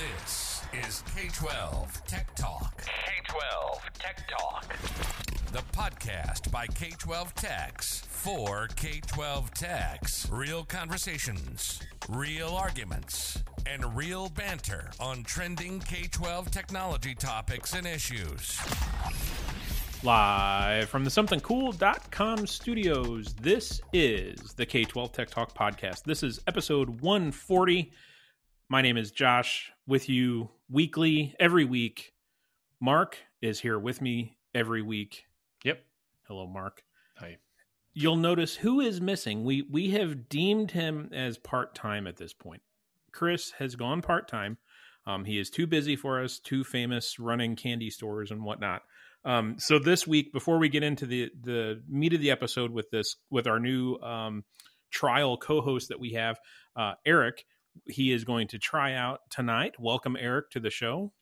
This is K 12 Tech Talk. K 12 Tech Talk. The podcast by K 12 Techs for K 12 Techs. Real conversations, real arguments, and real banter on trending K 12 technology topics and issues. Live from the somethingcool.com studios, this is the K 12 Tech Talk podcast. This is episode 140. My name is Josh, with you weekly, every week. Mark is here with me every week. Yep. Hello, Mark. Hi. You'll notice who is missing. We we have deemed him as part time at this point. Chris has gone part time. Um, he is too busy for us, too famous running candy stores and whatnot. Um, so this week, before we get into the the meat of the episode with this with our new um, trial co-host that we have, uh, Eric, he is going to try out tonight. Welcome, Eric, to the show.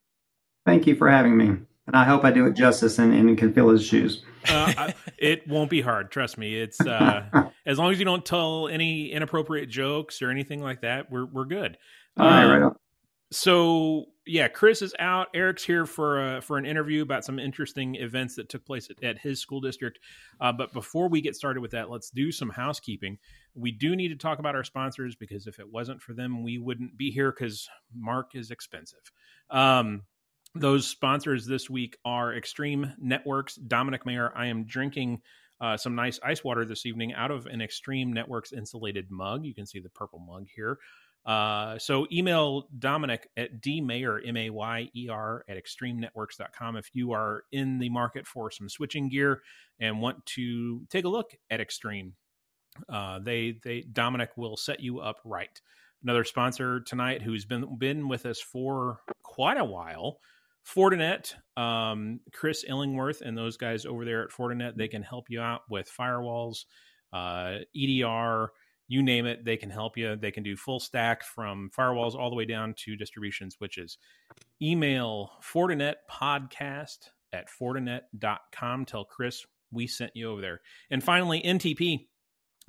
Thank you for having me, and I hope I do it justice and, and can fill his shoes. Uh, I, it won't be hard. Trust me. It's uh, as long as you don't tell any inappropriate jokes or anything like that, we're we're good. All right, right Um, on. So yeah, Chris is out. Eric's here for uh, for an interview about some interesting events that took place at, at his school district. Uh, but before we get started with that, let's do some housekeeping. We do need to talk about our sponsors because if it wasn't for them, we wouldn't be here because Mark is expensive. Um, those sponsors this week are Extreme Networks. Dominic Mayer, I am drinking uh, some nice ice water this evening out of an Extreme Networks insulated mug. You can see the purple mug here. Uh, so email Dominic at dmayer, M-A-Y-E-R, at extremenetworks.com if you are in the market for some switching gear and want to take a look at Extreme. Uh, they, they, Dominic will set you up right. Another sponsor tonight who's been, been with us for quite a while, Fortinet, um, Chris Illingworth and those guys over there at Fortinet, they can help you out with firewalls, uh, EDR, you name it, they can help you. They can do full stack from firewalls all the way down to distribution switches. Email Fortinet podcast at fortinet.com. Tell Chris we sent you over there. And finally, NTP.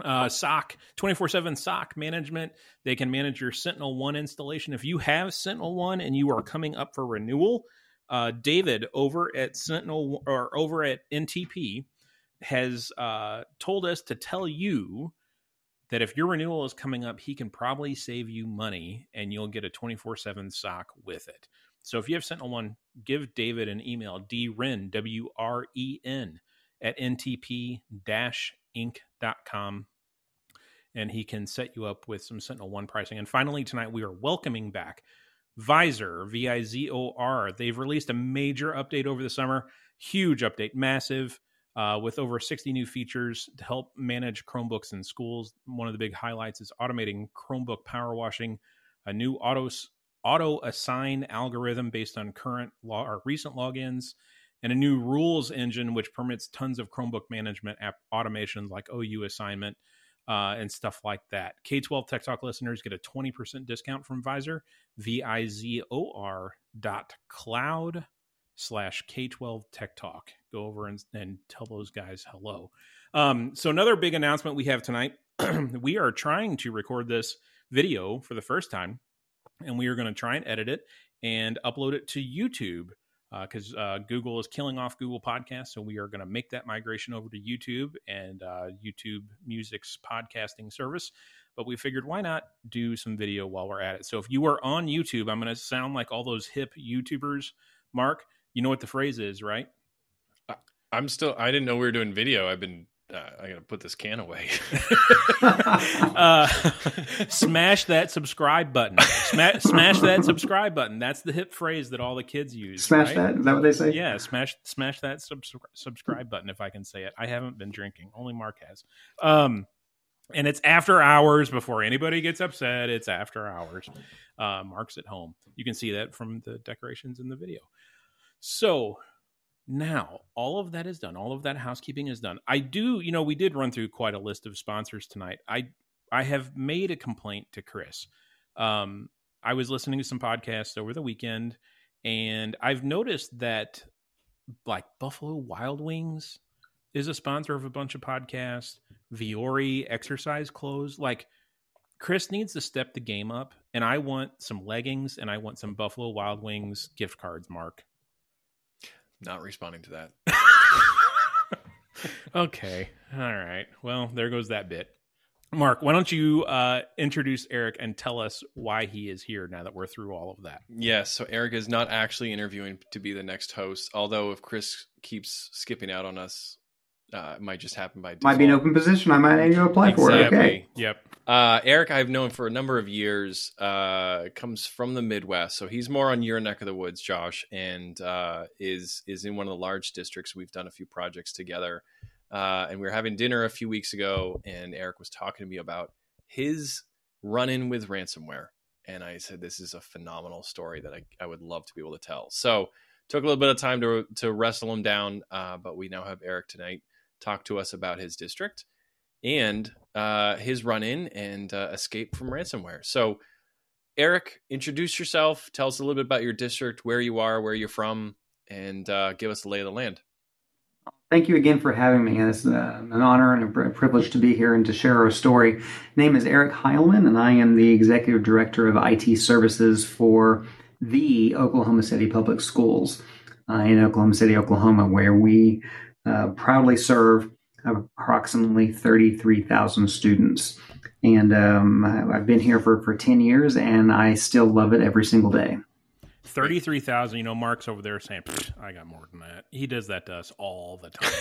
Uh, SOC 24 7 SOC management. They can manage your Sentinel 1 installation. If you have Sentinel 1 and you are coming up for renewal, uh, David over at Sentinel or over at NTP has uh, told us to tell you that if your renewal is coming up, he can probably save you money and you'll get a 24 7 SOC with it. So if you have Sentinel One, give David an email, dwren, W R E N, at ntp inc.com, and he can set you up with some Sentinel One pricing. And finally, tonight we are welcoming back Vizor, V I Z O R. They've released a major update over the summer, huge update, massive uh, with over 60 new features to help manage Chromebooks in schools. One of the big highlights is automating Chromebook power washing, a new auto auto assign algorithm based on current law or recent logins, and a new rules engine which permits tons of Chromebook management app automations like OU assignment. Uh, and stuff like that. K 12 Tech Talk listeners get a 20% discount from Vizor, V I Z O R dot cloud slash K12 Tech Talk. Go over and, and tell those guys hello. Um, so, another big announcement we have tonight we are trying to record this video for the first time, and we are going to try and edit it and upload it to YouTube because uh, uh, Google is killing off Google Podcasts. So, we are going to make that migration over to YouTube and uh, YouTube Music's podcasting service. But we figured, why not do some video while we're at it? So, if you are on YouTube, I'm going to sound like all those hip YouTubers. Mark, you know what the phrase is, right? I'm still. I didn't know we were doing video. I've been. Uh, I gotta put this can away. uh, smash that subscribe button. Smash, smash that subscribe button. That's the hip phrase that all the kids use. Smash right? that? Is that what they say? Yeah, smash smash that subs- subscribe button if I can say it. I haven't been drinking. Only Mark has. Um, and it's after hours before anybody gets upset. It's after hours. Uh, Mark's at home. You can see that from the decorations in the video. So now all of that is done. All of that housekeeping is done. I do, you know, we did run through quite a list of sponsors tonight. I I have made a complaint to Chris. Um, I was listening to some podcasts over the weekend, and I've noticed that like Buffalo Wild Wings is a sponsor of a bunch of podcasts. Vuori exercise clothes. Like Chris needs to step the game up and I want some leggings and I want some Buffalo Wild Wings gift cards, Mark. Not responding to that. okay. All right. Well, there goes that bit. Mark, why don't you uh, introduce Eric and tell us why he is here now that we're through all of that? Yes, so Eric is not actually interviewing to be the next host. Although if Chris keeps skipping out on us, uh, it might just happen by default. Might be an open position. I might need to apply for it. Okay. Yep. Uh, Eric, I've known for a number of years. Uh, comes from the Midwest, so he's more on your neck of the woods, Josh, and uh, is is in one of the large districts. We've done a few projects together, uh, and we were having dinner a few weeks ago, and Eric was talking to me about his run in with ransomware, and I said, "This is a phenomenal story that I, I would love to be able to tell." So took a little bit of time to to wrestle him down, uh, but we now have Eric tonight talk to us about his district and uh, his run in and uh, escape from ransomware. So, Eric, introduce yourself. Tell us a little bit about your district, where you are, where you're from, and uh, give us the lay of the land. Thank you again for having me. It's uh, an honor and a privilege to be here and to share our story. Name is Eric Heilman, and I am the executive director of IT services for the Oklahoma City Public Schools uh, in Oklahoma City, Oklahoma, where we uh, proudly serve approximately 33,000 students. And um, I've been here for, for 10 years, and I still love it every single day. 33,000. You know, Mark's over there saying, I got more than that. He does that to us all the time.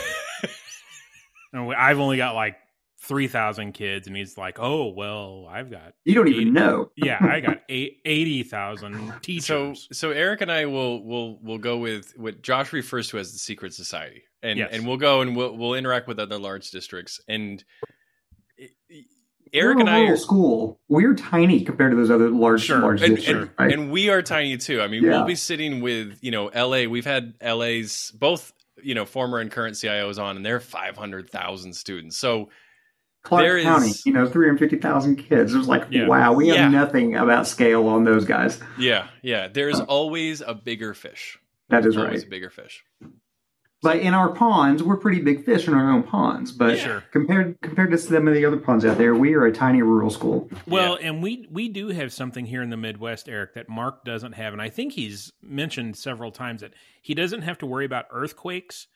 and I've only got like 3,000 kids, and he's like, oh, well, I've got, You don't Eighty- even know. yeah, I got 80,000 teachers. So, so Eric and I will will will go with what Josh refers to as the secret society, and Yes. and we'll go and we'll we'll interact with other large districts. And Eric We're and a I rural are school. We're tiny compared to those other large, Sure. large and, districts. and, right? and we are tiny too. I mean, Yeah. we'll be sitting with you know LA. We've had LA's both you know former and current CIOs on, and they're five hundred thousand students. So Clark there County, is- you know, 350,000 kids. It was like, Yeah. wow, we have Yeah. nothing about scale on those guys. yeah, yeah, there's always a bigger fish. That is always right. a bigger fish. But in our ponds, we're pretty big fish in our own ponds. But Sure. compared compared to some of the other ponds out there, we are a tiny rural school. Well, and we we do have something here in the Midwest, Eric, that Mark doesn't have, and I think he's mentioned several times that he doesn't have to worry about earthquakes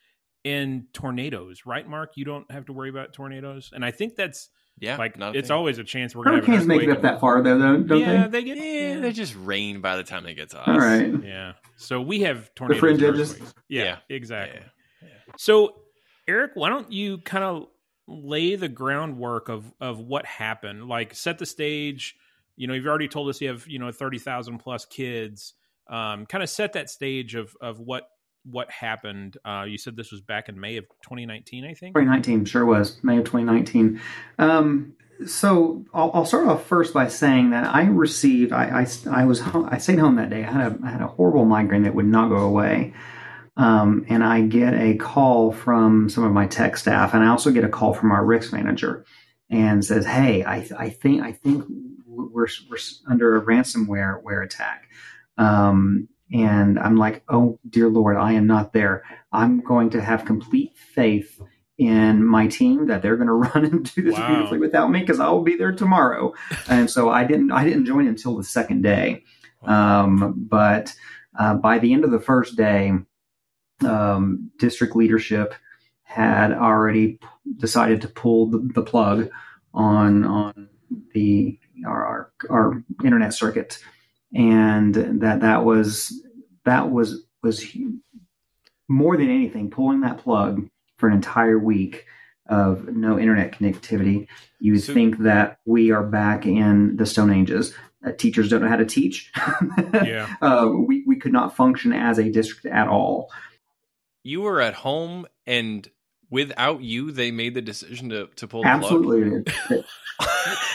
and tornadoes, right, Mark? You don't have to worry about tornadoes, and I think that's Yeah, like not it's thing. always a chance we're gonna have an Hurricanes make it up that far, though, don't, don't yeah, they? they get Yeah, yeah. they just rain by the time they get to us. All right. yeah. So we have tornadoes. fringe and edges? Yeah, Yeah. exactly. Yeah. So, Eric, why don't you kind of lay the groundwork of of what happened? Like, set the stage. You know, you've already told us you have you know thirty thousand plus kids. Um, kind of set that stage of of what what happened. Uh, you said this was back in May of 2019, I think. 2019 sure was May of 2019. Um, so I'll, I'll start off first by saying that I received I, I, I was I stayed home that day. I had a I had a horrible migraine that would not go away, um, and I get a call from some of my tech staff, and I also get a call from our risk manager, and says, "Hey, I I think I think we're we're under a ransomware ware attack." Um, and I'm like, "Oh dear Lord, I am not there. I'm going to have complete faith." in my team that they're going to run and do this Wow. beautifully without me because I will be there tomorrow. and so I didn't I didn't join until the second day. Um, but uh, by the end of the first day, um, district leadership had already p- decided to pull the, the plug on on the our, our our internet circuit, and that that was that was was more than anything pulling that plug for an entire week of no internet connectivity. You would So- think that we are back in the Stone Ages. Uh, teachers don't know how to teach. Yeah. uh, we, we could not function as a district at all. You were at home, and without you, they made the decision to to pull the Absolutely. plug.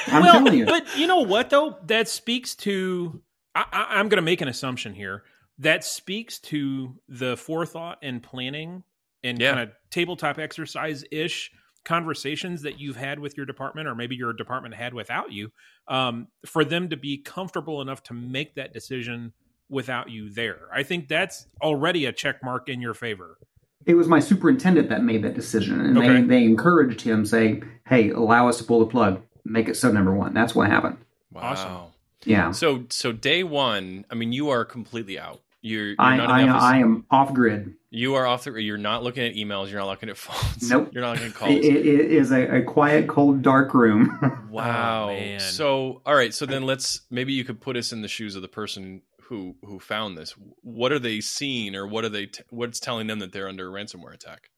I'm well, telling you. but you know what though? That speaks to. I, I, I'm going to make an assumption here. That speaks to the forethought and planning and Yeah. kind of tabletop exercise ish conversations that you've had with your department, or maybe your department had without you, um, for them to be comfortable enough to make that decision without you there. I think that's already a check mark in your favor. it was my superintendent that made that decision, and Okay. they, they encouraged him, saying "Hey, allow us to pull the plug, make it sub number one." That's what happened. Wow. Awesome. Yeah. So so day one, I mean, you are completely out. You're, you're I, not I, in the office. I am off grid. you are off the. You're not looking at emails. You're not looking at phones. Nope. You're not looking at calls. It, it is a, a quiet, cold, dark room. Wow. Oh, so, all right. So then let's maybe you could put us in the shoes of the person who who found this. What are they seeing, or what are they? T- what's telling them that they're under a ransomware attack?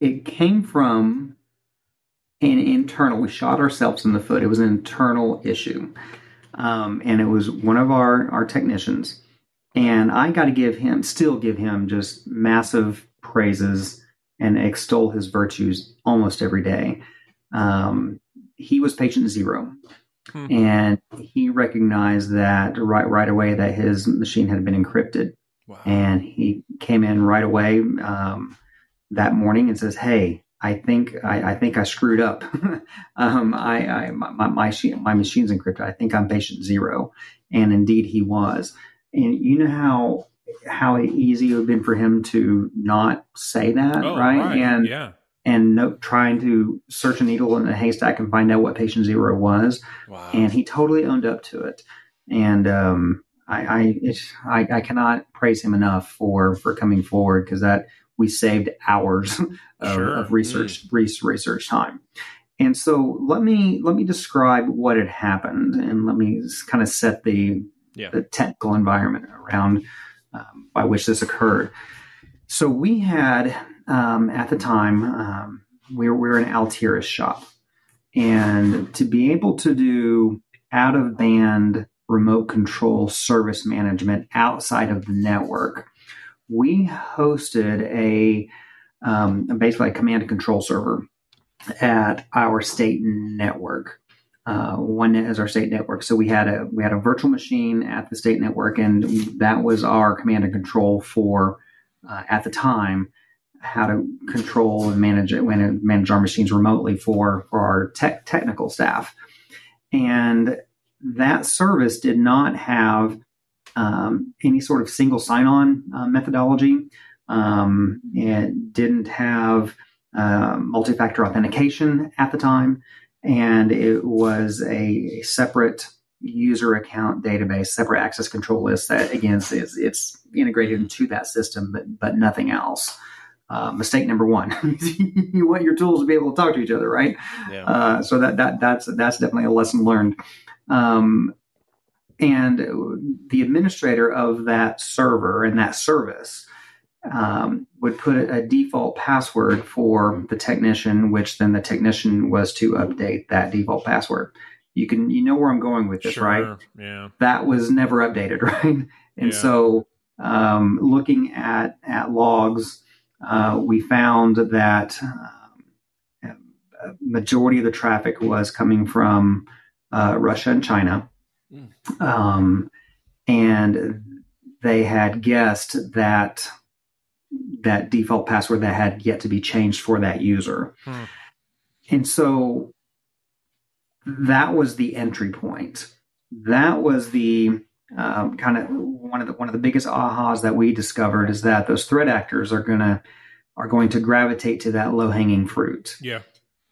it came from an internal. We shot ourselves in the foot. It was an internal issue, um, and it was one of our our technicians. And I got to give him, still give him, just massive praises and extol his virtues almost every day. Um, he was patient zero, Hmm. and he recognized that right right away that his machine had been encrypted Wow. and he came in right away um, that morning and says, "Hey, I think I, I think I screwed up. um, I, I my my, my, machine's encrypted. I think I'm patient zero, and indeed he was. And you know how how easy it would have been for him to not say that, Oh, right? And yeah. and no, trying to search a needle in a haystack and find out what patient zero was wow. and he totally owned up to it. And um, I, I, it's, I, I cannot praise him enough for for coming forward because that we saved hours of, Sure. of research res- research time. And so let me let me describe what had happened, and let me kind of set the Yeah. the technical environment around um, by which this occurred. So we had um, at the time um, we were, we were in Altiris shop, and to be able to do out of band remote control service management outside of the network, we hosted a um, basically a command and control server at our state network. Uh, one is our state network. So we had a we had a virtual machine at the state network, and that was our command and control for uh, at the time how to control and manage it when manage our machines remotely for for our tech, technical staff. And that service did not have um, any sort of single sign-on uh, methodology. Um, it didn't have uh, multi-factor authentication at the time, and it was a, separate user account database, separate access control list that again is it's integrated into that system, but but nothing else. Uh, mistake number one: you want your tools to be able to talk to each other, right? yeah. Uh, so that that that's that's definitely a lesson learned. Um, and the administrator of that server and that service um, would put a, default password for the technician, which then the technician was to update that default password. You can you know where I'm going with this, sure. right? Yeah. that was never updated, right? And Yeah. so, um, looking at at logs, uh, we found that um, a majority of the traffic was coming from uh, Russia and China. Um, and they had guessed that that default password that had yet to be changed for that user, Hmm. and so that was the entry point. That was the um, kind of one of the one of the biggest ahas that we discovered is that those threat actors are gonna are going to gravitate to that low hanging fruit. Yeah.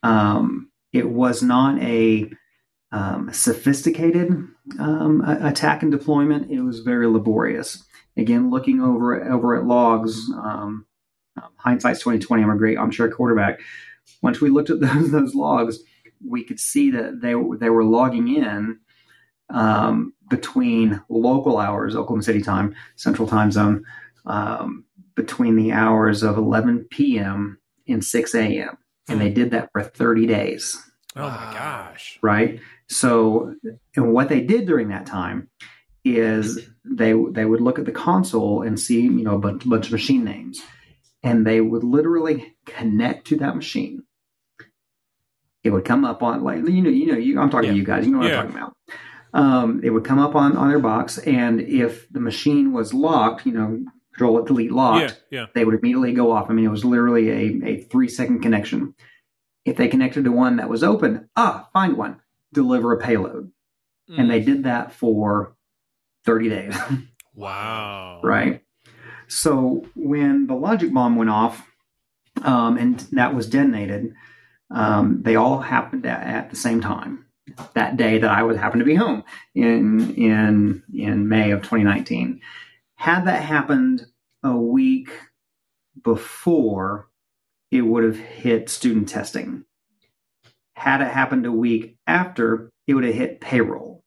Um, it was not a um, sophisticated um, attack and deployment. It was very laborious. Again, looking over over at logs, um, um, hindsight's twenty twenty. I'm a great, I'm sure, quarterback. Once we looked at those, those logs, we could see that they were- they were logging in um, between local hours, Oklahoma City time, Central Time Zone, um, between the hours of 11 p.m. and 6 a.m. And they did that for 30 days, Oh my gosh. right? So, and what they did during that time is they they would look at the console and see you know a bunch, bunch of machine names, and they would literally connect to that machine. It would come up on like you know you know you, I'm talking Yeah. to you guys. You know what Yeah. I'm talking about. Um, it would come up on on their box, and if the machine was locked, you know, control it delete locked, Yeah. Yeah. they would immediately go off. I mean, it was literally a, a three second connection. If they connected to one that was open, ah, find one, deliver a payload. And they did that for 30 days, Wow. right? So when the logic bomb went off um, and that was detonated, um, they all happened at, at the same time. that day that I was happened to be home in in in May of 2019. Had that happened a week before, it would have hit student testing. Had it happened a week after, it would have hit payroll.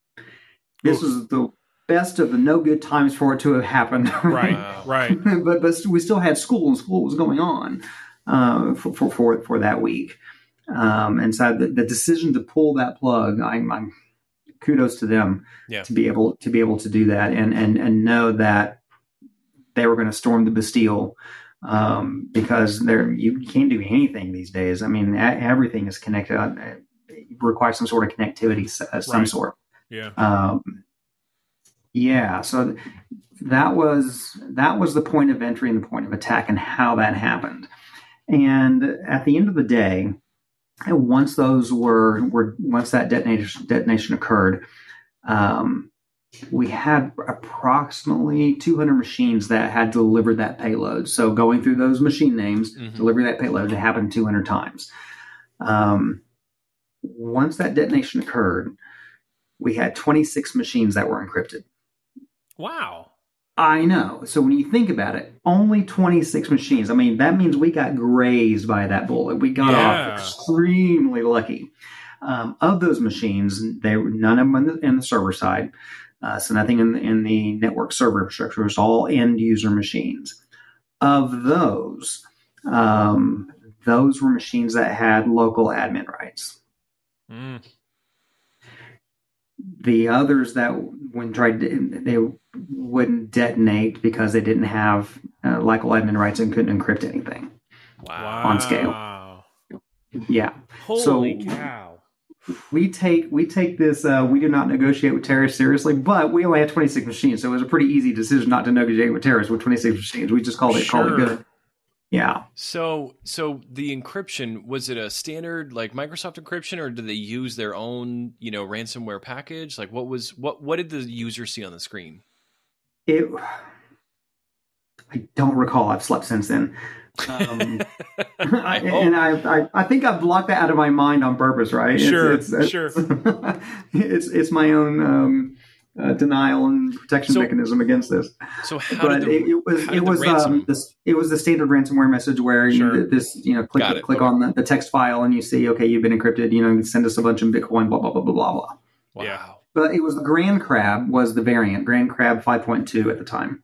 This was the best of the no good times for it to have happened. Right, Wow. right. but but we still had school and school was going on uh, for, for for for that week. Um, and so the, the decision to pull that plug, I'm, I'm kudos to them Yeah. to be able to be able to do that and and and know that they were going to storm the Bastille um, because there you can't do anything these days. I mean, a- everything is connected. Uh, It requires some sort of connectivity, of some Right. sort. Yeah. Um, yeah, so that was that was the point of entry and the point of attack and how that happened. And at the end of the day, once those were were once that detonation detonation occurred, um, we had approximately 200 machines that had delivered that payload. So going through those machine names, Mhm. delivering that payload, it happened 200 times. Um, once that detonation occurred, we had 26 machines that were encrypted. Wow. I know. So when you think about it, only 26 machines. I mean, that means we got grazed by that bullet. We got Yeah. off extremely lucky. Um, of those machines, they were none of them in the, in the server side. Uh, so nothing in the, in the network server infrastructure. It was all end user machines. Of those, um, those were machines that had local admin rights. Mm. the others that when tried to, they wouldn't detonate because they didn't have uh, local admin rights and couldn't encrypt anything Wow. On scale. Yeah Holy So- cow. We take we take this uh, we do not negotiate with terrorists seriously but we only have 26 machines so it was a pretty easy decision not to negotiate with terrorists with 26 machines. We just called it called it good. Yeah. So, so the encryption was it a standard like Microsoft encryption, or did they use their own, you know, ransomware package? Like, what was what what did the user see on the screen? it i don't recall. I've slept since then um, I and. I, I, I think I've blocked that out of my mind on purpose, right? Sure, it's, it's, sure. it's it's my own um, uh, denial and protection So- mechanism against this. So how but did the, it, it was it was um, this it was the standard ransomware message where Sure. you, this you know click it. click Okay. on the, the text file and you see okay you've been encrypted you know send us a bunch of Bitcoin blah blah blah blah blah blah. wow, Yeah. But it was the GandCrab was the variant GandCrab 5.2 at the time.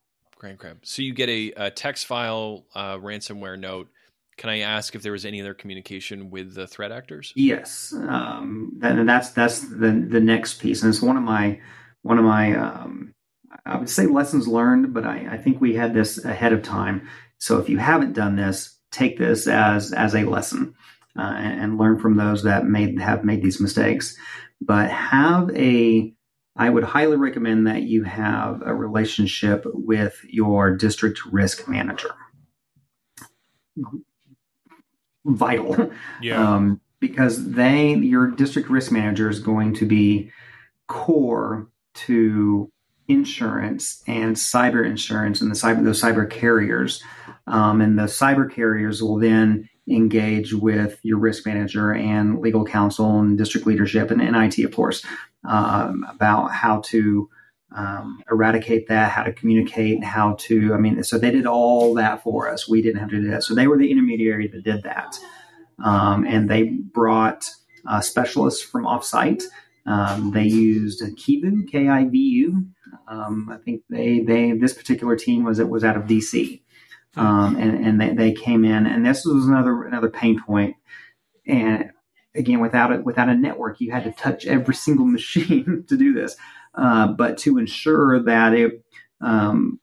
Crab. So you get a, a text file uh, ransomware note. Can I ask if there was any other communication with the threat actors? Yes, um, and that's that's the the next piece, and it's one of my one of my um, I would say lessons learned, but I, I think we had this ahead of time. So if you haven't done this, take this as as a lesson uh, and, and learn from those that made have made these mistakes. But have a I would highly recommend that you have a relationship with your district risk manager. Vital Yeah. um, because they your district risk manager is going to be core to insurance and cyber insurance and the cyber those cyber carriers um, and the cyber carriers will then engage with your risk manager and legal counsel and district leadership and, and IT of course um, about how to um, eradicate that how to communicate how to I mean so they did all that for us we didn't have to do that so they were the intermediary that did that um, and they brought uh, specialists from offsite. Um, they used Kivu, K I V U. Um, I think they they this particular team was it was out of DC, um, and and they, they came in, and this was another another pain point. And again, without it without a network, you had to touch every single machine to do this. Uh, but to ensure that it um,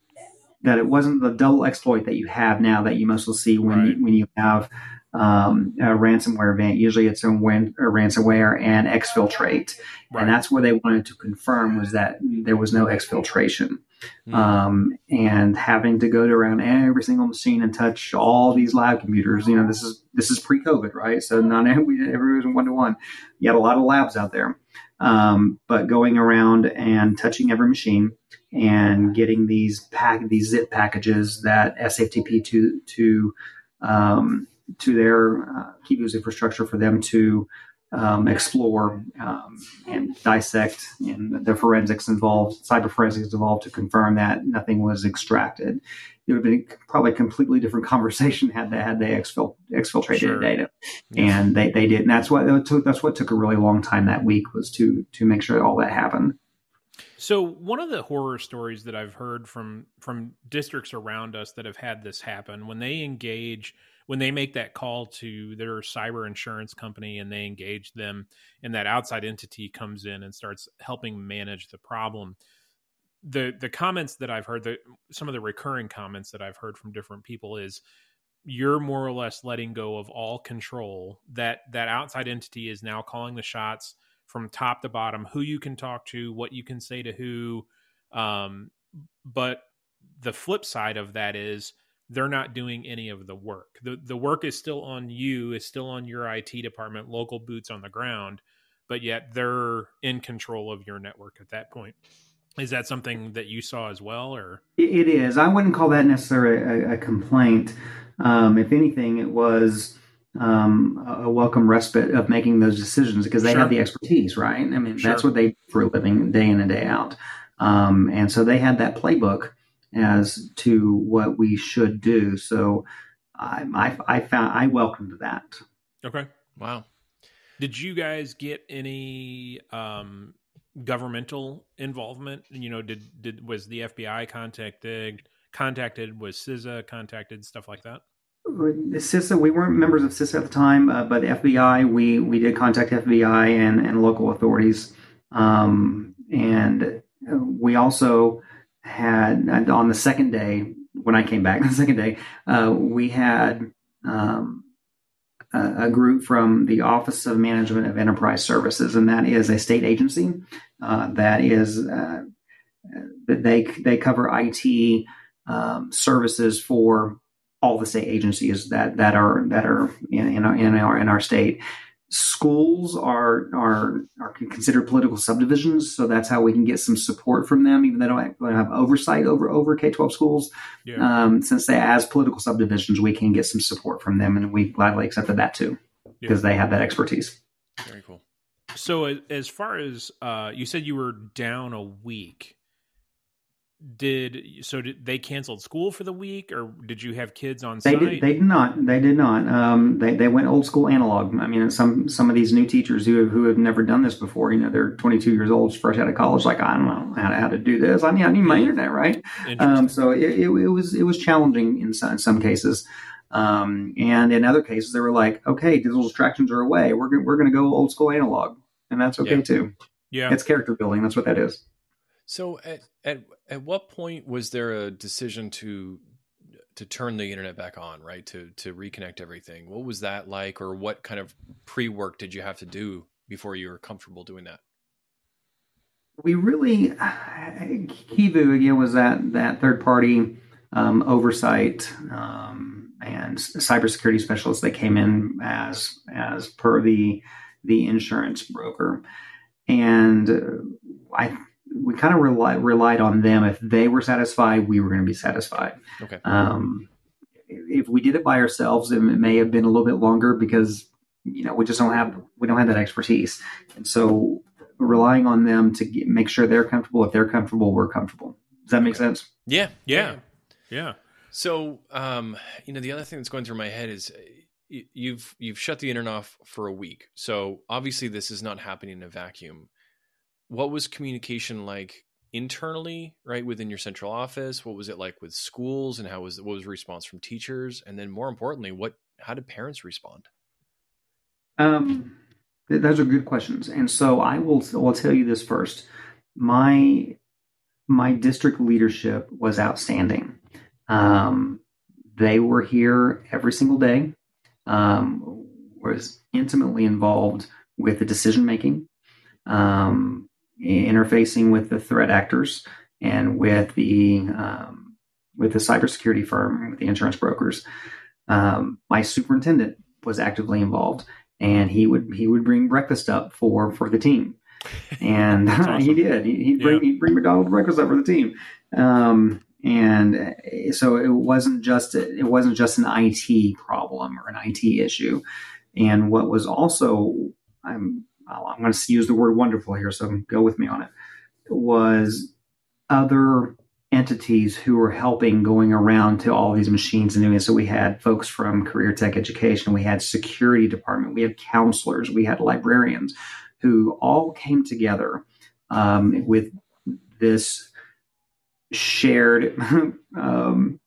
that it wasn't the double exploit that you have now that you mostly see when Right. you, when you have um, a ransomware event. Usually, it's a, wan- a ransomware and exfiltrate, Right. and that's where they wanted to confirm was that there was no exfiltration. Hmm. Um, and having to go to around every single machine and touch all these lab computers. You know, this is this is pre-COVID, right? So not every everyone was one to one. You had a lot of labs out there, um, but going around and touching every machine and getting these pack these zip packages that SFTP to to um, to their uh, infrastructure for them to um, explore um, and dissect, and the forensics involved, cyber forensics involved to confirm that nothing was extracted. It would have been probably a completely different conversation had they had they exfil- exfiltrated sure. the data, and they, they did. And that's what took. That's what took a really long time that week was to to make sure all that happened. So one of the horror stories that I've heard from from districts around us that have had this happen when they engage when they make that call to their cyber insurance company and they engage them and that outside entity comes in and starts helping manage the problem the the comments that I've heard the some of the recurring comments that I've heard from different people is you're more or less letting go of all control. That that outside entity is now calling the shots from top to bottom who you can talk to what you can say to who. Um, but the flip side of that is they're not doing any of the work the the work is still on you is still on your IT department local boots on the ground but yet they're in control of your network at that point is that something that you saw as well or it is i wouldn't call that necessarily a, a complaint um, if anything it was um, a welcome respite of making those decisions because they sure. have the expertise, right? I mean, sure. that's what they do for a living, day in and day out. Um, and so they had that playbook as to what we should do. So I, I, I found I welcomed that. Okay. Wow. Did you guys get any um, governmental involvement? You know, did did was the FBI contacted? Contacted was CISA contacted stuff like that? CISA, we weren't members of CISA at the time, uh, but FBI, we we did contact FBI and, and local authorities, um, and we also had on the second day when I came back, the second day, uh, we had um, a, a, group from the Office of Management of Enterprise Services, and that is a state agency uh, that is uh, they they cover IT um, services for all the state agencies that that are that are in, in our in our in our state. Schools are are are considered political subdivisions, so that's how we can get some support from them, even though they don't have oversight over over K twelve schools. Yeah. Um, since they as political subdivisions, we can get some support from them, and we gladly accepted that too because yeah. they have that expertise. Very cool. So, as far as uh, you said, you were down a week did so did they canceled school for the week or did you have kids on they site? did, they did not they did not. Um, they, they went old school analog. I mean some some of these new teachers who have, who have never done this before you know they're 22 years old fresh out of college like i don't know how to, how to do this. I need, I need my internet right? Um, so it, it, it, was it was challenging in some, in some cases. Um, and in other cases they were like okay digital distractions are away. We're, we're going to go old school analog. And that's okay yeah. too. Yeah. It's character building. That's what that is so at, at at what point was there a decision to to turn the internet back on, right? To to reconnect everything. What was that like or what kind of pre-work did you have to do before you were comfortable doing that? We really Kivu again was that that third party um, oversight um, and cybersecurity specialists that came in as as per the the insurance broker, and I we kind of rely, relied on them. If they were satisfied, we were going to be satisfied. Okay. Um, if we did it by ourselves, it may have been a little bit longer because you know we just don't have we don't have that expertise, and so relying on them to get, make sure they're comfortable. If they're comfortable, we're comfortable. Does that make sense? Yeah, yeah, yeah. So, um, you know, the other thing that's going through my head is you've you've shut the internet off for a week. So obviously, this is not happening in a vacuum what was communication like internally right within your central office? What was it like with schools and how was what was response from teachers? And then more importantly what how did parents respond? Um those are good questions. And so i will will tell you this first. My my district leadership was outstanding. Um they were here every single day um was intimately involved with the decision making um interfacing with the threat actors and with the um, with the cybersecurity firm, with the insurance brokers. Um, my superintendent was actively involved, and he would he would bring breakfast up for for the team, and awesome. he did. He, would bring yeah. he'd bring McDonald's breakfast up for the team. Um, and uh, so it wasn't just it wasn't just an IT problem or an IT issue. And what was also I'm I'm going to use the word wonderful here, so go with me on it. Was other entities who were helping going around to all these machines and doing it. So we had folks from career tech education, we had security department, we had counselors, we had librarians who all came together um, with this shared um,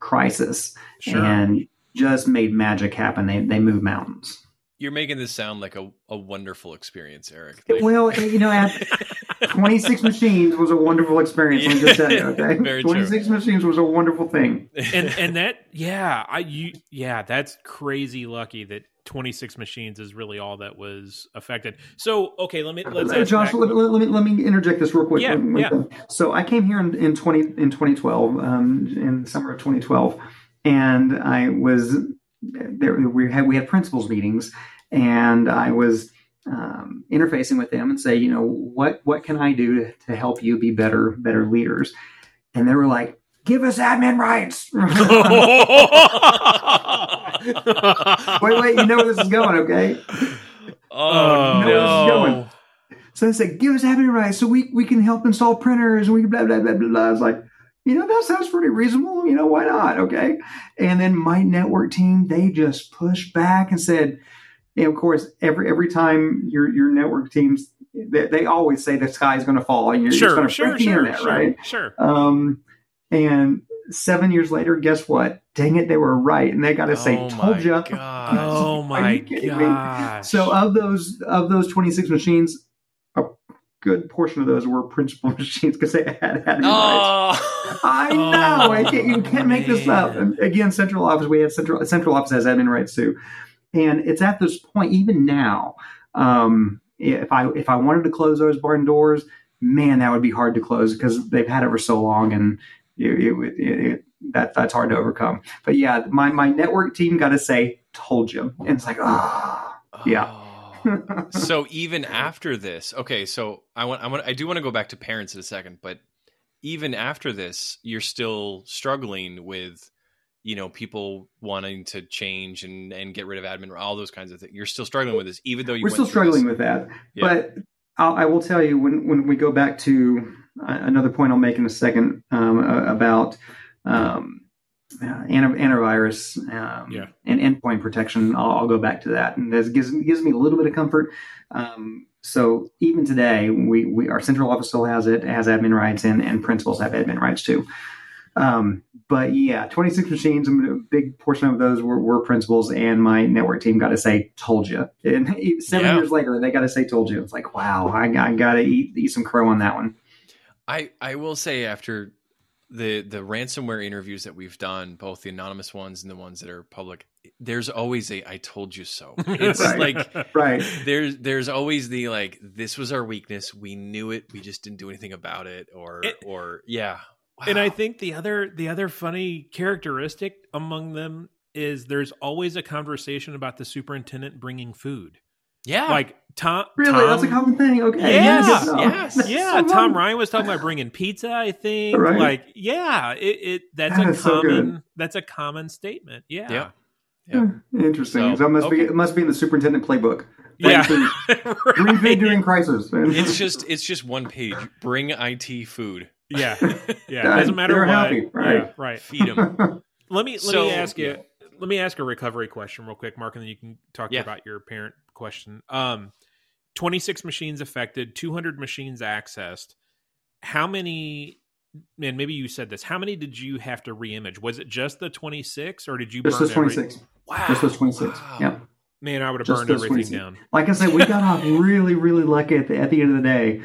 crisis sure. and just made magic happen. They they move mountains. You're making this sound like a, a wonderful experience, Eric. Like... Well, you know, at 26 machines was a wonderful experience. Let me just tell you, okay? Very 26 true. machines was a wonderful thing. And and that, yeah, I you yeah, that's crazy lucky that 26 machines is really all that was affected. So, okay, let me let's uh, Josh, let, let, let, me let me interject this real quick. Yeah, yeah. So, I came here in, in 20 in 2012, um, in summer of 2012, and I was there. We had we had principals meetings, and I was um, interfacing with them and say, you know, what what can I do to, to help you be better better leaders? And they were like, give us admin rights. wait, wait, you know where this is going, okay? Oh, you know no. So they said, give us admin rights so we, we can help install printers and we can blah, blah, blah, blah, blah. I was like, you know, that sounds pretty reasonable. You know, why not? Okay. And then my network team, they just pushed back and said, and of course, every every time your your network teams, they, they always say the sky is going to fall and you're, sure, going to sure, break the sure, internet, sure, right? Sure. Um, and seven years later, guess what? Dang it, they were right, and they got to say, oh "Told you." Oh my god! So of those of those twenty six machines, a good portion of those were principal machines because they had had. Oh. I know. Oh, can't, you can't make this up. And again, central office. We had central central office has admin rights too, and it's at this point even now. Um, if I if I wanted to close those barn doors, man, that would be hard to close because they've had it for so long, and it, it, it, that that's hard to overcome. But yeah, my my network team got to say, "Told you," and it's like, ah, oh, yeah. So even after this, okay, so I want I want I do want to go back to parents in a second, but even after this, you're still struggling with you know people wanting to change and and get rid of admin all those kinds of things you're still struggling with this even though you we're still struggling this. with that yeah. but I'll, I will tell you when when we go back to another point I'll make in a second um, about um, uh, antivirus um, yeah. and endpoint protection. I'll, I'll, go back to that, and this gives gives me a little bit of comfort. Um, so even today, we, we our central office still has it, has admin rights, and and principals have admin rights too. Um, but yeah, 26 machines, a big portion of those were, were principals, and my network team got to say, told you. And seven yeah. years later, they got to say, told you. It's like, wow, I, I got to eat, eat some crow on that one. I, I will say, after the the ransomware interviews that we've done, both the anonymous ones and the ones that are public, there's always a "I told you so." It's right. like right there's there's always the like this was our weakness, we knew it, we just didn't do anything about it, or it, or yeah. Wow. And I think the other the other funny characteristic among them is there's always a conversation about the superintendent bringing food. Yeah, like Tom. Really, Tom, that's a common thing. Okay. Yeah, yes, yes. yeah. So Tom Ryan was talking about bringing pizza. I think. Right. Like, yeah, it, it that's that a common so that's a common statement. Yeah. Yeah. yeah. Interesting. So, so it must okay. be it must be in the superintendent playbook. Yeah, bring food during crisis. Man. It's just it's just one page. Bring IT food. Yeah, yeah. It doesn't matter They're what. Happy, right? Yeah, right. Feed them. let me let so, me ask you. Yeah. Let me ask a recovery question real quick, Mark, and then you can talk yeah. about your parent question. Um, twenty six machines affected, two hundred machines accessed. How many? And maybe you said this. How many did you have to reimage? Was it just the twenty six, or did you? Just burn the twenty six. Wow. Just twenty six. Wow. Yeah. Man, I would have burned everything 26. down. Like I said, we got off really, really lucky at the at the end of the day.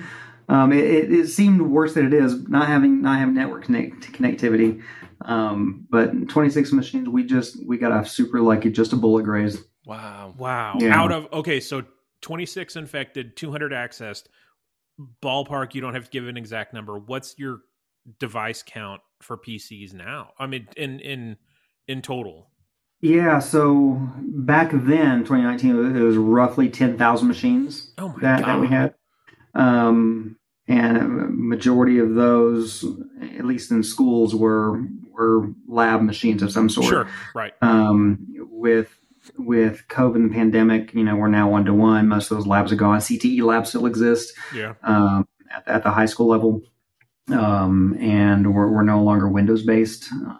Um, it, it, it, seemed worse than it is not having not having network connect, connectivity. Um, but 26 machines, we just we got off super lucky, just a bullet graze. Wow! Wow! Yeah. Out of okay, so 26 infected, 200 accessed. Ballpark, you don't have to give an exact number. What's your device count for PCs now? I mean, in in in total. Yeah, so back then, 2019, it was roughly 10,000 machines oh that, that we had. Um, and a majority of those, at least in schools, were were lab machines of some sort. Sure, right. Um, with with COVID and pandemic, you know, we're now one to one. Most of those labs are gone. CTE labs still exist Yeah. um, at, at the high school level, um, and we're, we're no longer Windows based uh,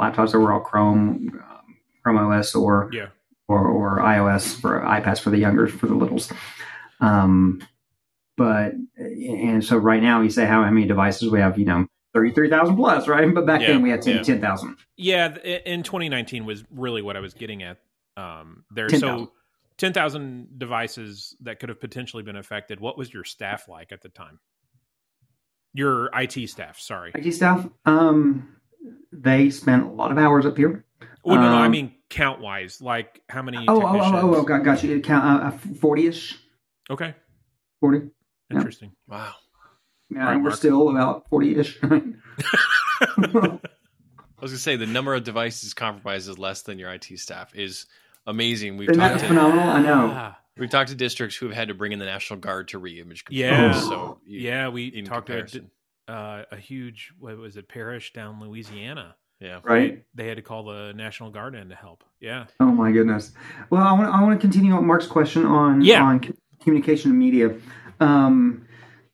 laptops. That were all Chrome, um, Chrome OS, or Yeah. or, or iOS for iPads for the younger for the littles. Um, but and so right now you say how, how many devices we have? You know, thirty three thousand plus, right? But back Yeah, then we had 10 yeah. 10,000. Yeah, in 2019 was really what I was getting at. Um, there's 10,000. so 10,000 devices that could have potentially been affected. What was your staff like at the time? Your IT staff, sorry. IT staff, um, they spent a lot of hours up here. Well, no, no, I Um, mean count wise. Like how many? Oh, oh, oh, oh, oh, got, got you. Count uh, forty ish, Okay, forty. Yeah. interesting. Wow. Yeah, Right, and we're Mark. still about forty ish. I was gonna say the number of devices compromised is less than your IT staff is amazing. We've Isn't talked that to phenomenal? I know. Ah, we've talked to districts who have had to bring in the National Guard to re-image computers. Yeah. So you- yeah, we in talked to a, uh, a huge what was it parish down Louisiana. yeah. Right. They had to call the National Guard in to help. Yeah, Oh my goodness. Well, I want I want to continue on Mark's question on Yeah. on communication and media. Um,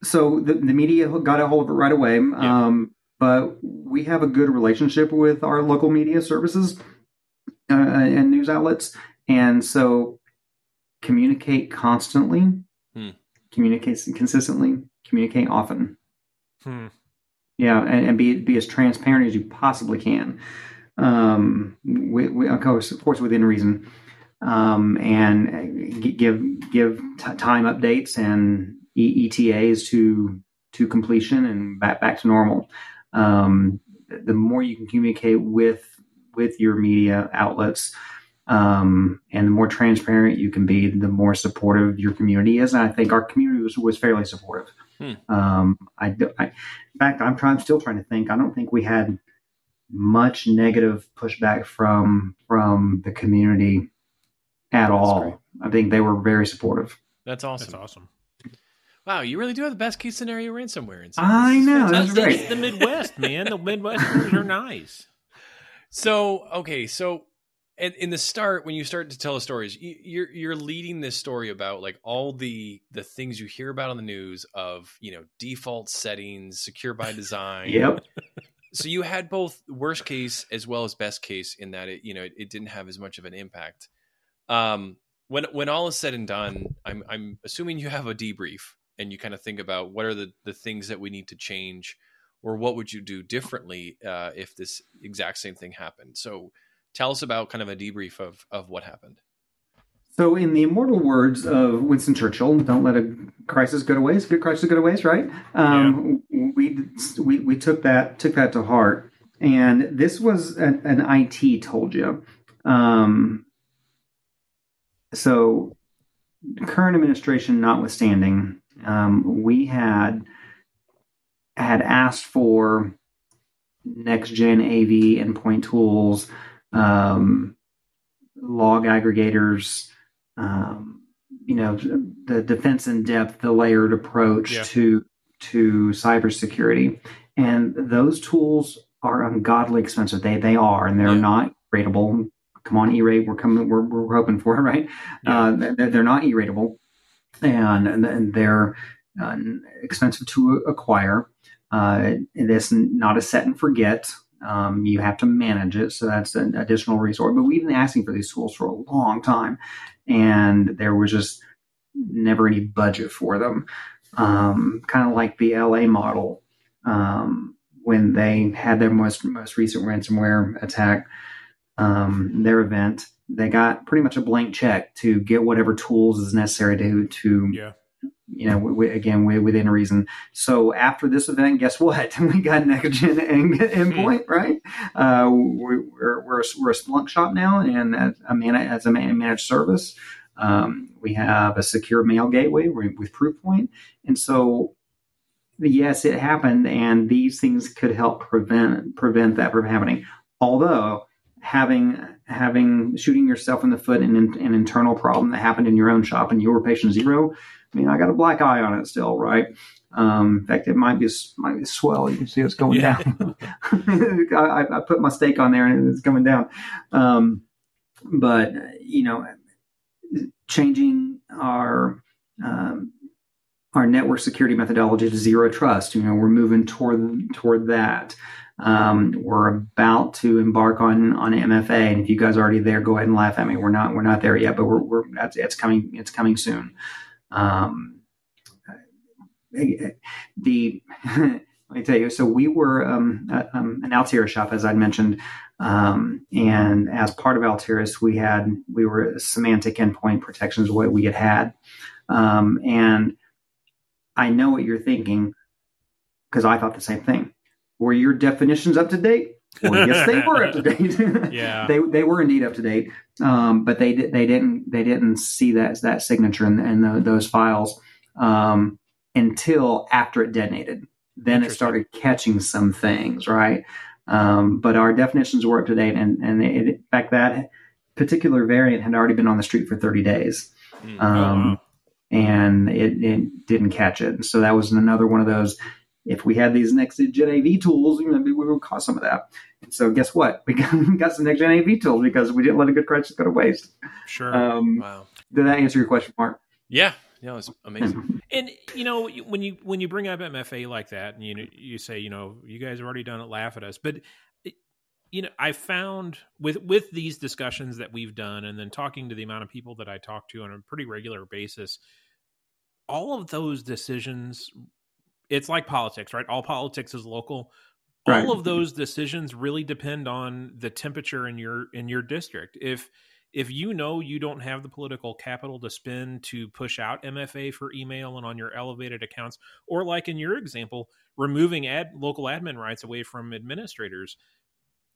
so the the media got a hold of it right away. Um, but we have a good relationship with our local media services uh, and news outlets, and so communicate constantly, Hmm. communicate consistently, communicate often. Hmm. Yeah, and, and be be as transparent as you possibly can. Um, we, we, of course, of course, within reason, um, and g- give give t- time updates and e- ETAs to to completion and back back to normal. Um, the more you can communicate with with your media outlets, um, and the more transparent you can be, the more supportive your community is. And I think our community was, was fairly supportive. Hmm. Um, I, I, in fact, I'm trying, still trying to think. I don't think we had much negative pushback from from the community at all. great. I think they were very supportive. That's awesome. that's awesome. Wow, you really do have the best case scenario ransomware. In I know, That's, That's that's great. the Midwest, man. The Midwesterners are nice. So okay, so in, in the start, when you start to tell the stories, you, you're you're leading this story about like all the the things you hear about on the news of you know default settings, secure by design. Yep. So you had both worst case as well as best case in that it you know it, it didn't have as much of an impact. Um, when when all is said and done, I'm I'm assuming you have a debrief and you kind of think about what are the the things that we need to change, or what would you do differently uh, if this exact same thing happened. So tell us about kind of a debrief of of what happened. So, in the immortal words of Winston Churchill, "Don't let a crisis go to waste. Good crisis go to waste." Right? Um, we, we we took that took that to heart, and this was an, an IT told you. Um, so, current administration notwithstanding, um, we had had asked for next gen AV endpoint tools, um, log aggregators, um, you know, the defense in depth, the layered approach Yeah. to to cybersecurity, and those tools are ungodly expensive. They they are, and they're Yeah. not rateable. Come on, E-rate, we're coming. We're, we're hoping for it, right? Uh, they're, they're not E-rateable, and, and they're expensive to acquire. Uh, not a set and forget. Um, you have to manage it, so that's an additional resource. But we've been asking for these tools for a long time, and there was just never any budget for them. Um, kind of like the LA model um, when they had their most most recent ransomware attack, um, their event. They got pretty much a blank check to get whatever tools is necessary to to Yeah. You know, we, we- again, we, within reason. So after this event, guess what? We got next gen end- endpoint, right? Uh, we, we're, we're, a, we're a Splunk shop now, and as a, man, as a man- managed service, um, we have a secure mail gateway with with Proofpoint, and so yes, it happened, and these things could help prevent prevent that from happening. Although having having shooting yourself in the foot in an, internal problem that happened in your own shop and you were patient zero I mean, I got a black eye on it still, right? Um, in fact, it might be might be swell. You can see it's going Yeah. down. I, I put my stake on there and it's coming down. Um, but you know, changing our um, our network security methodology to zero trust. You know, we're moving toward toward that. Um, we're about to embark on on MFA, and if you guys are already there, go ahead and laugh at me. We're not we're not there yet, but we're, we're that's it's coming it's coming soon. Um, the let me tell you. So we were um, um, an Altiris shop, as I'd mentioned, um, and as part of Altiris, we had we were Symantec endpoint protections what we had had, um, and I know what you're thinking because I thought the same thing. Were your definitions up to date? Well, yes, they were up to date. yeah, they they were indeed up to date, um, but they they didn't they didn't see that that signature in, in the, those files um, until after it detonated. Then it started catching some things, right? Um, but our definitions were up to date, and and it, in fact that particular variant had already been on the street for 30 days, Mm. um, and it, it didn't catch it. So that was another one of those. If we had these next gen AV tools, maybe we would cause some of that. And so guess what? We got, we got some next gen AV tools because we didn't let a good crisis go to waste. sure. Um, Wow. Did that answer your question, Mark? Yeah. Yeah, it was amazing. And you know when you when you bring up MFA like that, and you you say you know you guys have already done it, laugh at us, but you know I found with with these discussions that we've done, and then talking to the amount of people that I talk to on a pretty regular basis, all of those decisions, it's like politics, right? All politics is local. Right. All of those decisions really depend on the temperature in your in your district. If if you know you don't have the political capital to spend to push out MFA for email and on your elevated accounts, or like in your example, removing ad local admin rights away from administrators,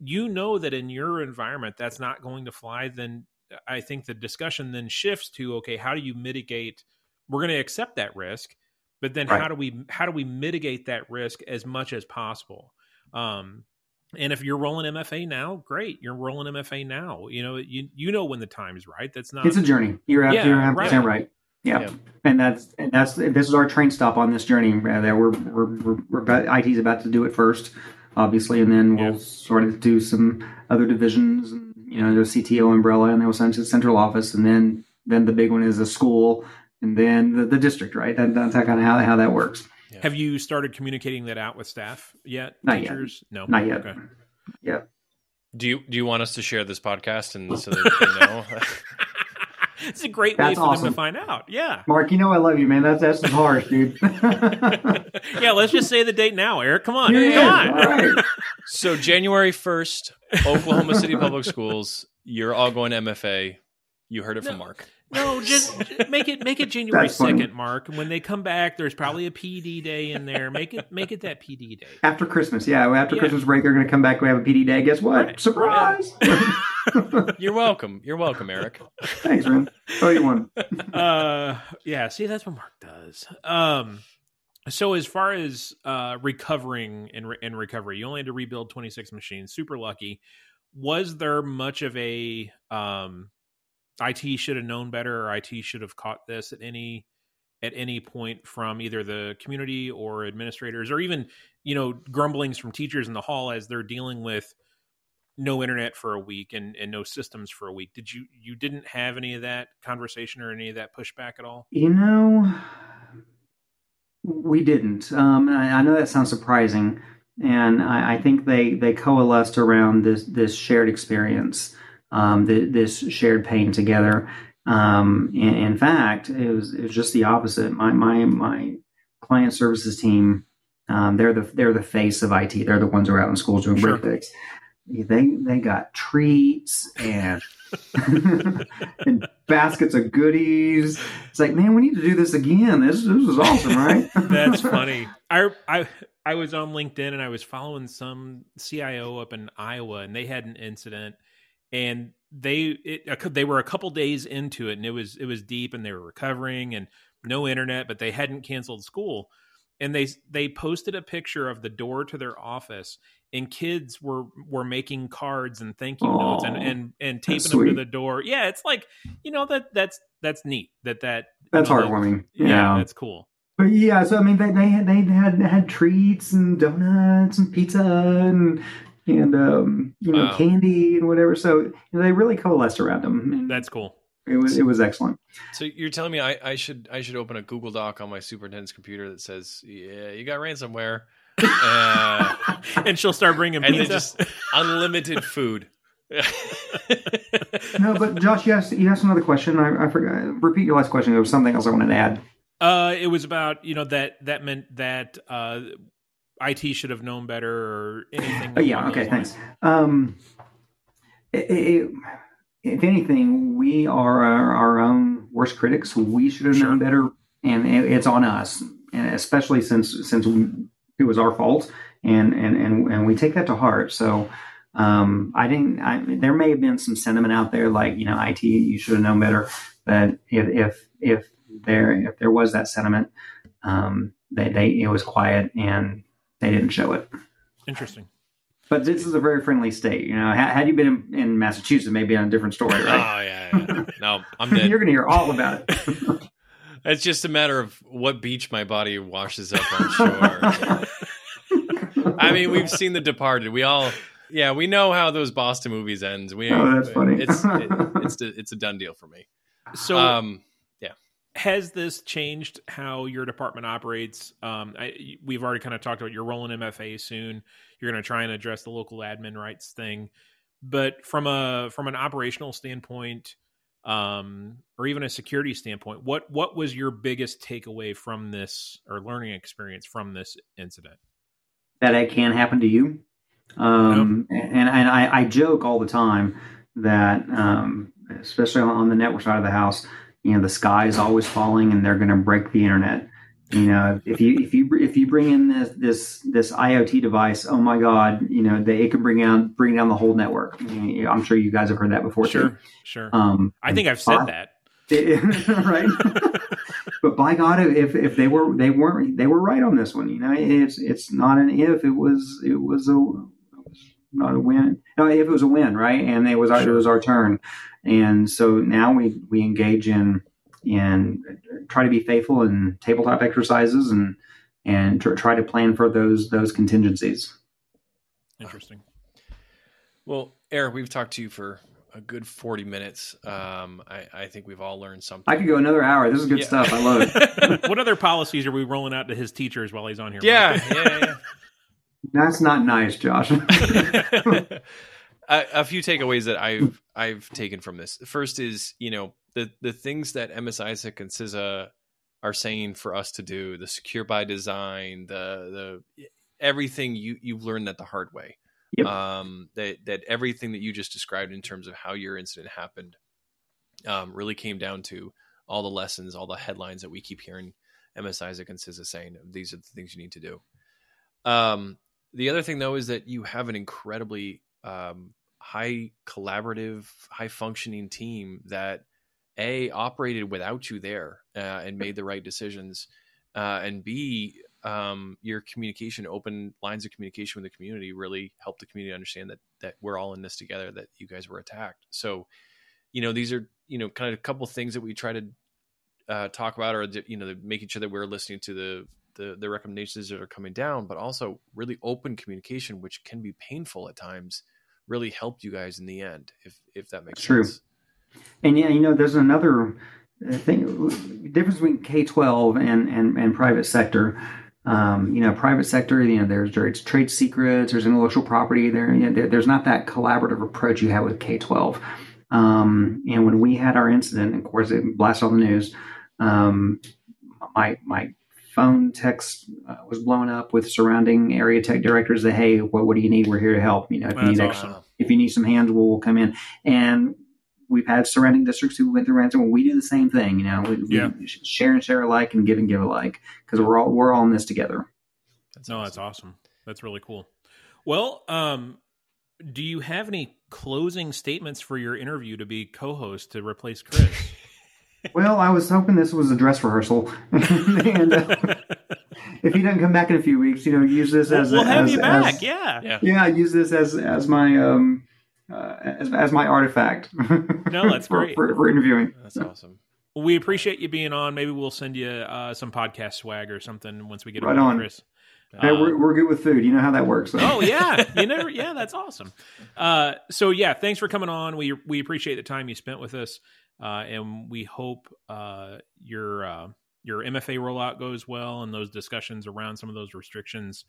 you know that in your environment that's not going to fly. Then I think the discussion then shifts to okay, how do you mitigate? We're going to accept that risk, but then Right. how do we how do we mitigate that risk as much as possible? Um, and if you're rolling MFA now, great. You're rolling MFA now. You know, you you know when the time's right. That's not It's a journey. You're Yeah, you're 100 right. right. Yeah. Yeah. and that's and that's this is our train stop on this journey. Uh, that we're we're we're, we're about, IT's about to do it first, obviously, and then we'll Yeah. sort of do some other divisions. And, you know, the CTO umbrella, and then we'll send to the central office, and then then the big one is a school, and then the, the district. Right. That, that's kind of how how that works. Have you started communicating that out with staff yet? Not yet. teachers? No, Not yet. Okay. Yeah. Do you do you want us to share this podcast and so that they know? it's a great way That's for them to find out. Yeah. Mark, you know I love you, man. That's that's harsh, dude. yeah, let's just say the date now, Eric. Come on. Here it Come is. on. All right. so January first, Oklahoma City Public Schools. You're all going to MFA. You heard it from Mark. No, just just make it make it January second, Mark. When they come back, there's probably a PD day in there. Make it make it that PD day. After Christmas, yeah. After Yeah. Christmas break, they're going to come back. We have a PD day. Guess what? Right. Surprise! You're welcome. You're welcome, Eric. Thanks, man. Oh, you won. uh yeah see that's what mark does um so as far as uh recovering and, re- and recovery you only had to rebuild 26 machines super lucky was there much of a um it should have known better or it should have caught this at any at any point from either the community or administrators or even you know grumblings from teachers in the hall as they're dealing with no internet for a week and, and no systems for a week. Did you you didn't have any of that conversation or any of that pushback at all? You know, we didn't. Um, I, I know that sounds surprising, and I, I think they they coalesced around this this shared experience, um, th- this shared pain together. Um, in, in fact, it was it was just the opposite. My my my client services team, um, they're the they're the face of IT. They're the ones who are out in schools doing Sure. break fix. They they got treats and and baskets of goodies. It's like, man, we need to do this again. This this is awesome, right? That's funny. I I I was on LinkedIn and I was following some CIO up in Iowa, and they had an incident, and they it, they were a couple days into it, and it was it was deep, and they were recovering, and no internet, but they hadn't canceled school, and they they posted a picture of the door to their office, and kids were were making cards and thank you notes and and and taping them to the door. Yeah, it's like you know that that's that's neat that that That's you know, that- heartwarming. yeah, Yeah. that's cool. But yeah, so I mean, they they had they had had treats and donuts and pizza and and um, you know Wow. candy and whatever. So you know, they really coalesced around them. And That's cool. it was it was excellent. So you're telling me I, I should I should open a Google Doc on my superintendent's computer that says, "Yeah, you got ransomware," uh, and she'll start bringing and pizza. just unlimited food. No, but Josh, you asked you asked another question. I, I forgot. Repeat your last question. There was something else I wanted to add. Uh, it was about you know that that meant that uh, IT should have known better or anything. Oh, yeah. Okay. Thanks. Um, it, it, if anything, we are our, our own worst critics. We should have Sure. known better, and it, it's on us. And especially since since we, it was our fault, and and and and we take that to heart. So. Um, I didn't. I, there may have been some sentiment out there, like you know, IT, you should have known better. But if if if there if there was that sentiment, um, they they it was quiet and they didn't show it. Interesting. But this is a very friendly state. You know, had, had you been in, in Massachusetts, maybe may on a different story, Oh right? yeah, yeah. no, I'm dead. You're going to hear all about it. It's just a matter of what beach my body washes up on shore. I mean, we've seen The Departed. We all, yeah, we know how those Boston movies end. We, Oh, that's funny. It's it, it's a, it's a done deal for me. So um, has this changed how your department operates? Um, I, we've already kind of talked about you're rolling MFA soon. You're going to try and address the local admin rights thing, but from a from an operational standpoint, um, or even a security standpoint, what what was your biggest takeaway from this or learning experience from this incident? that it can happen to you. Um, and, and I, I joke all the time that, um, especially on the network side of the house, you know, the sky is always falling and they're going to break the internet. You know, if you if you if you bring in this this this IoT device, oh my God, you know, they, it can bring down bring down the whole network. I'm sure you guys have heard that before. too. Sure, sure. Um, I think I've said Bob- that. right? but by God, if if they were they weren't they were right on this one. You know, it's it's not an if. It was it was a not a win. No, if it was a win, right? And it was our, Sure. it was our turn. And so now we we engage in in try to be faithful in tabletop exercises and and tr- try to plan for those those contingencies. Interesting. well, Eric, we've talked to you for a good 40 minutes. Um, I, I think we've all learned something. I could go another hour. This is good Yeah. stuff. I love it. what other policies are we rolling out to his teachers while he's on here? yeah, Mike? yeah, That's not nice, Josh. a, a few takeaways that I've I've taken from this. The first is you know the the things that MS-ISAC and CISA are saying for us to do, the secure by design, the the everything you you've learned that the hard way. Yep. Um, that that everything that you just described in terms of how your incident happened, um, really came down to all the lessons, all the headlines that we keep hearing MS-ISAC and CISA saying these are the things you need to do. Um, the other thing though is that you have an incredibly um, high collaborative, high functioning team that a operated without you there uh, and made the right decisions, uh, and b um, your communication, open lines of communication with the community, really helped the community understand that that we're all in this together. That you guys were attacked. So, you know, these are you know kind of a couple things that we try to uh, talk about, or you know, making sure that we're listening to the the, the recommendations that are coming down, but also really open communication, which can be painful at times, really helped you guys in the end, if if that makes True. sense. And yeah, you know, there's another uh, thing difference between K twelve and, and and private sector. Um, you know, private sector, you know, there's there's trade secrets, there's intellectual property. There, you know, there there's not that collaborative approach you have with K twelve. Um, and when we had our incident, of course, it blasted on the news. Um, my my phone text uh, was blown up with surrounding area tech directors that hey, what what do you need? We're here to help. You know, if you need awesome. extra, if you need some hands, we'll, we'll come in. And we've had surrounding districts who went through ransom. We do the same thing, you know. We, we share and share alike, and give and give alike, because we're all we're all in this together. That's No, awesome. that's awesome. That's really cool. Well, um, do you have any closing statements for your interview to be co-host to replace Chris? Well, I was hoping this was a dress rehearsal, and uh, if he doesn't come back in a few weeks, you know, use this we'll as we'll have as, you back. as- yeah. Yeah. yeah, use this as as my um uh, as, as my artifact. No, that's for, great. for, for interviewing. That's awesome. Well, We appreciate you being on. Maybe we'll send you uh, some podcast swag or something once we get Right on, on. Chris. Hey, we're, we're good with food. You know how that works. Oh yeah, you never. Yeah, that's awesome. Uh, so yeah, thanks for coming on. We we appreciate the time you spent with us, uh, and we hope uh, your uh, your MFA rollout goes well, and those discussions around some of those restrictions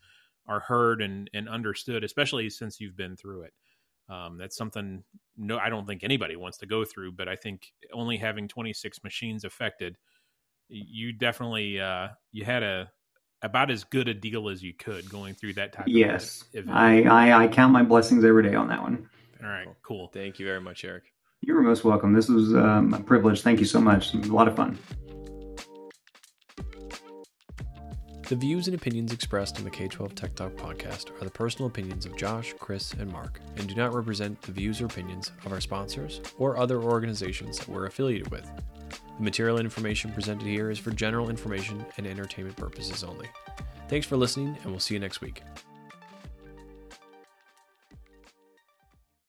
are heard and and understood, especially since you've been through it. Um, that's something no, I don't think anybody wants to go through, but I think only having 26 machines affected, you definitely uh, you had a about as good a deal as you could going through that type yes. of event. I, I, I count my blessings every day on that one. All right, cool. Thank you very much, Eric. You were most welcome. This was um, a privilege. Thank you so much. a lot of fun. The views and opinions expressed on the K 12 Tech Talk podcast are the personal opinions of Josh, Chris, and Mark, and do not represent the views or opinions of our sponsors or other organizations that we're affiliated with. The material and information presented here is for general information and entertainment purposes only. Thanks for listening, and we'll see you next week.